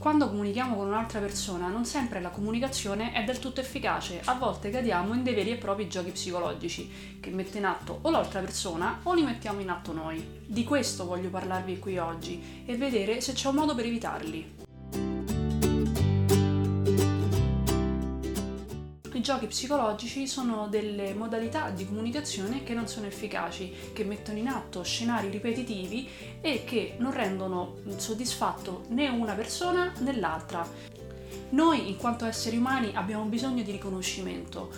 Quando comunichiamo con un'altra persona, non sempre la comunicazione è del tutto efficace. A volte cadiamo in dei veri e propri giochi psicologici che mette in atto o l'altra persona o li mettiamo in atto noi. Di questo voglio parlarvi qui oggi e vedere se c'è un modo per evitarli. I giochi psicologici sono delle modalità di comunicazione che non sono efficaci, che mettono in atto scenari ripetitivi e che non rendono soddisfatto né una persona né l'altra. Noi, in quanto esseri umani, abbiamo bisogno di riconoscimento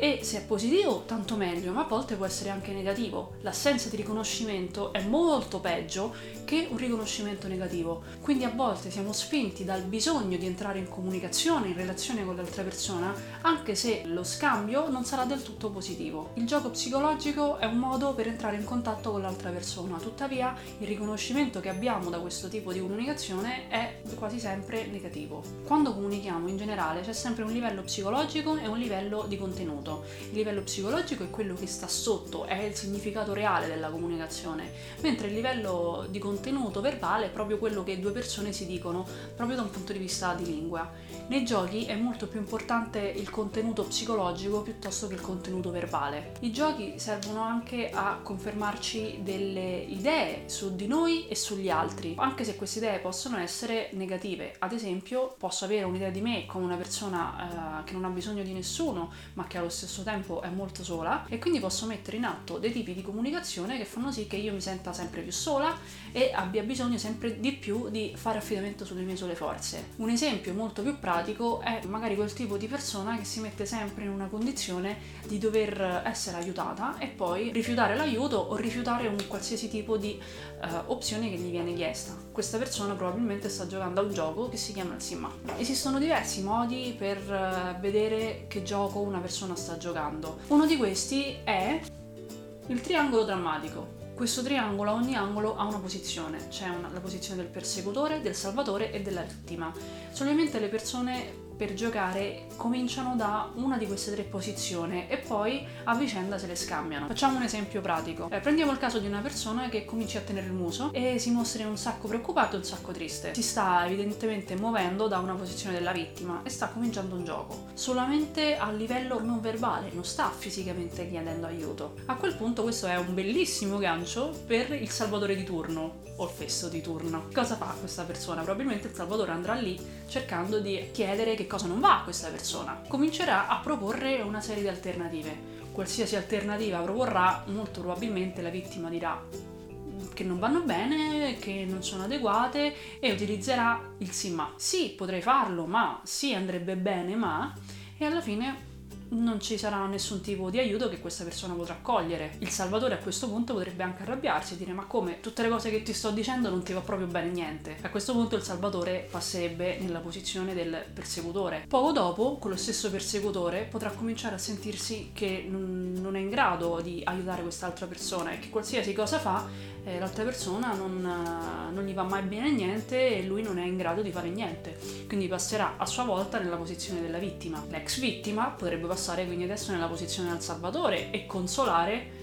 e se è positivo tanto meglio, ma a volte può essere anche negativo. L'assenza di riconoscimento è molto peggio che un riconoscimento negativo. Quindi a volte siamo spinti dal bisogno di entrare in comunicazione, in relazione con l'altra persona, anche se lo scambio non sarà del tutto positivo. Il gioco psicologico è un modo per entrare in contatto con l'altra persona, tuttavia il riconoscimento che abbiamo da questo tipo di comunicazione è quasi sempre negativo. Quando comunichiamo in generale c'è sempre un livello psicologico e un livello di contenuto contenuto. Il livello psicologico è quello che sta sotto, è il significato reale della comunicazione, mentre il livello di contenuto verbale è proprio quello che due persone si dicono proprio da un punto di vista di lingua. Nei giochi è molto più importante il contenuto psicologico piuttosto che il contenuto verbale. I giochi servono anche a confermarci delle idee su di noi e sugli altri, anche se queste idee possono essere negative. Ad esempio, posso avere un'idea di me come una persona eh, che non ha bisogno di nessuno, ma che allo stesso tempo è molto sola e quindi posso mettere in atto dei tipi di comunicazione che fanno sì che io mi senta sempre più sola e abbia bisogno sempre di più di fare affidamento sulle mie sole forze. Un esempio molto più pratico è magari quel tipo di persona che si mette sempre in una condizione di dover essere aiutata e poi rifiutare l'aiuto o rifiutare un qualsiasi tipo di uh, opzione che gli viene chiesta. Questa persona probabilmente sta giocando a un gioco che si chiama il Simma. Esistono diversi modi per uh, vedere che gioco una persona sta sta giocando. Uno di questi è il triangolo drammatico. Questo triangolo a ogni angolo ha una posizione, c'è una, la posizione del persecutore, del salvatore e della vittima. Solamente le persone per giocare cominciano da una di queste tre posizioni e poi a vicenda se le scambiano. Facciamo un esempio pratico. Eh, prendiamo il caso di una persona che comincia a tenere il muso e si mostra un sacco preoccupato e un sacco triste. Si sta evidentemente muovendo da una posizione della vittima e sta cominciando un gioco. Solamente a livello non verbale, non sta fisicamente chiedendo aiuto. A quel punto questo è un bellissimo gancio per il salvatore di turno o il fesso di turno. Cosa fa questa persona? Probabilmente il salvatore andrà lì cercando di chiedere che cosa non va a questa persona. Comincerà a proporre una serie di alternative. Qualsiasi alternativa proporrà, molto probabilmente la vittima dirà che non vanno bene, che non sono adeguate e utilizzerà il sì ma. Sì, potrei farlo, ma sì andrebbe bene, ma e alla fine non ci sarà nessun tipo di aiuto che questa persona potrà cogliere. Il salvatore a questo punto potrebbe anche arrabbiarsi e dire ma come tutte le cose che ti sto dicendo non ti va proprio bene niente. A questo punto il salvatore passerebbe nella posizione del persecutore. Poco dopo quello stesso persecutore potrà cominciare a sentirsi che non è in grado di aiutare quest'altra persona e che qualsiasi cosa fa eh, l'altra persona non, non, gli va mai bene niente e lui non è in grado di fare niente. Quindi passerà a sua volta nella posizione della vittima. L'ex vittima potrebbe passare quindi adesso nella posizione del salvatore e consolare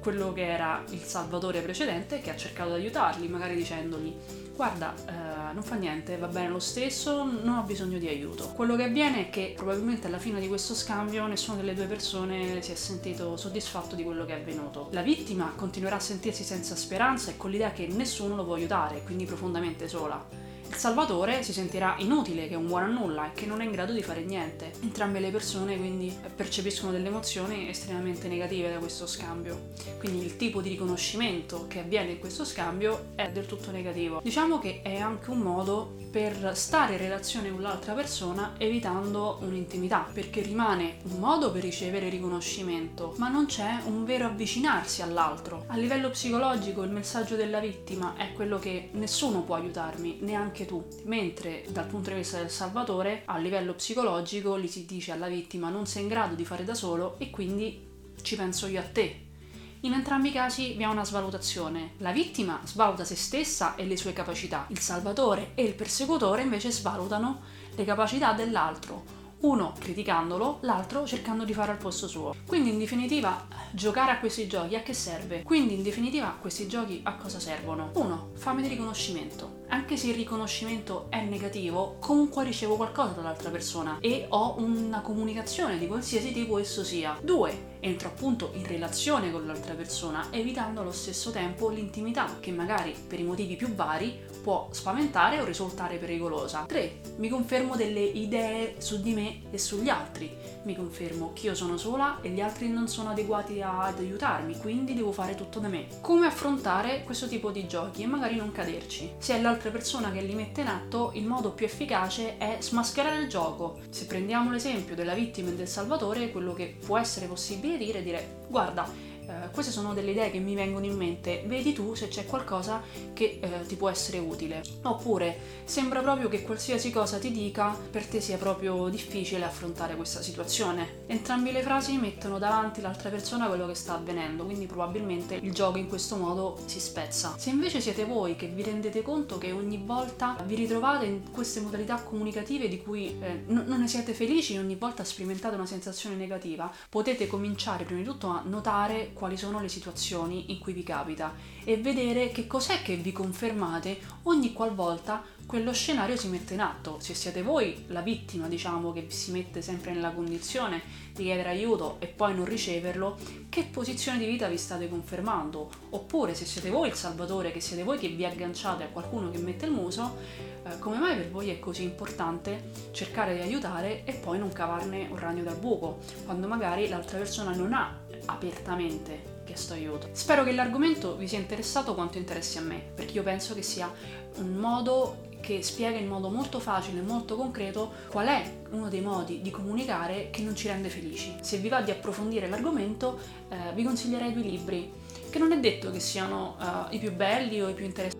quello che era il salvatore precedente che ha cercato di aiutarli, magari dicendogli guarda, eh, non fa niente, va bene lo stesso, non ho bisogno di aiuto. Quello che avviene è che probabilmente alla fine di questo scambio nessuna delle due persone si è sentito soddisfatto di quello che è avvenuto. La vittima continuerà a sentirsi senza speranza e con l'idea che nessuno lo può aiutare, quindi profondamente sola. Salvatore si sentirà inutile, che è un buono a nulla e che non è in grado di fare niente. Entrambe le persone quindi percepiscono delle emozioni estremamente negative da questo scambio. Quindi il tipo di riconoscimento che avviene in questo scambio è del tutto negativo. Diciamo che è anche un modo per stare in relazione con l'altra persona evitando un'intimità, perché rimane un modo per ricevere riconoscimento, ma non c'è un vero avvicinarsi all'altro. A livello psicologico il messaggio della vittima è quello che nessuno può aiutarmi, neanche anche tu. Mentre dal punto di vista del salvatore, a livello psicologico, gli si dice alla vittima non sei in grado di fare da solo e quindi ci penso io a te. In entrambi i casi vi è una svalutazione. La vittima svaluta se stessa e le sue capacità. Il salvatore e il persecutore invece svalutano le capacità dell'altro uno criticandolo, l'altro cercando di fare al posto suo. Quindi in definitiva giocare a questi giochi a che serve? Quindi in definitiva questi giochi a cosa servono? Uno, fame di riconoscimento. Anche se il riconoscimento è negativo, comunque ricevo qualcosa dall'altra persona e ho una comunicazione di qualsiasi tipo esso sia. Due, entro appunto in relazione con l'altra persona, evitando allo stesso tempo l'intimità che magari per i motivi più vari può spaventare o risultare pericolosa. 3. Mi confermo delle idee su di me e sugli altri. Mi confermo che io sono sola e gli altri non sono adeguati ad aiutarmi, quindi devo fare tutto da me. Come affrontare questo tipo di giochi e magari non caderci? Se è l'altra persona che li mette in atto, il modo più efficace è smascherare il gioco. Se prendiamo l'esempio della vittima e del salvatore, quello che può essere possibile dire è dire guarda, eh, queste sono delle idee che mi vengono in mente, vedi tu se c'è qualcosa che eh, ti può essere utile. Oppure sembra proprio che qualsiasi cosa ti dica per te sia proprio difficile affrontare questa situazione. Entrambi le frasi mettono davanti l'altra persona quello che sta avvenendo, quindi probabilmente il gioco in questo modo si spezza. Se invece siete voi che vi rendete conto che ogni volta vi ritrovate in queste modalità comunicative di cui eh, n- non ne siete felici, ogni volta sperimentate una sensazione negativa, potete cominciare prima di tutto a notare quali sono le situazioni in cui vi capita e vedere che cos'è che vi confermate ogni qualvolta quello scenario si mette in atto. Se siete voi la vittima, diciamo, che si mette sempre nella condizione di chiedere aiuto e poi non riceverlo, che posizione di vita vi state confermando? Oppure se siete voi il salvatore, che siete voi che vi agganciate a qualcuno che mette il muso, eh, come mai per voi è così importante cercare di aiutare e poi non cavarne un ragno dal buco, quando magari l'altra persona non ha apertamente chiesto aiuto. Spero che l'argomento vi sia interessato quanto interessi a me, perché io penso che sia un modo che spiega in modo molto facile e molto concreto qual è uno dei modi di comunicare che non ci rende felici. Se vi va di approfondire l'argomento, eh, vi consiglierei due libri, che non è detto che siano uh, i più belli o i più interessanti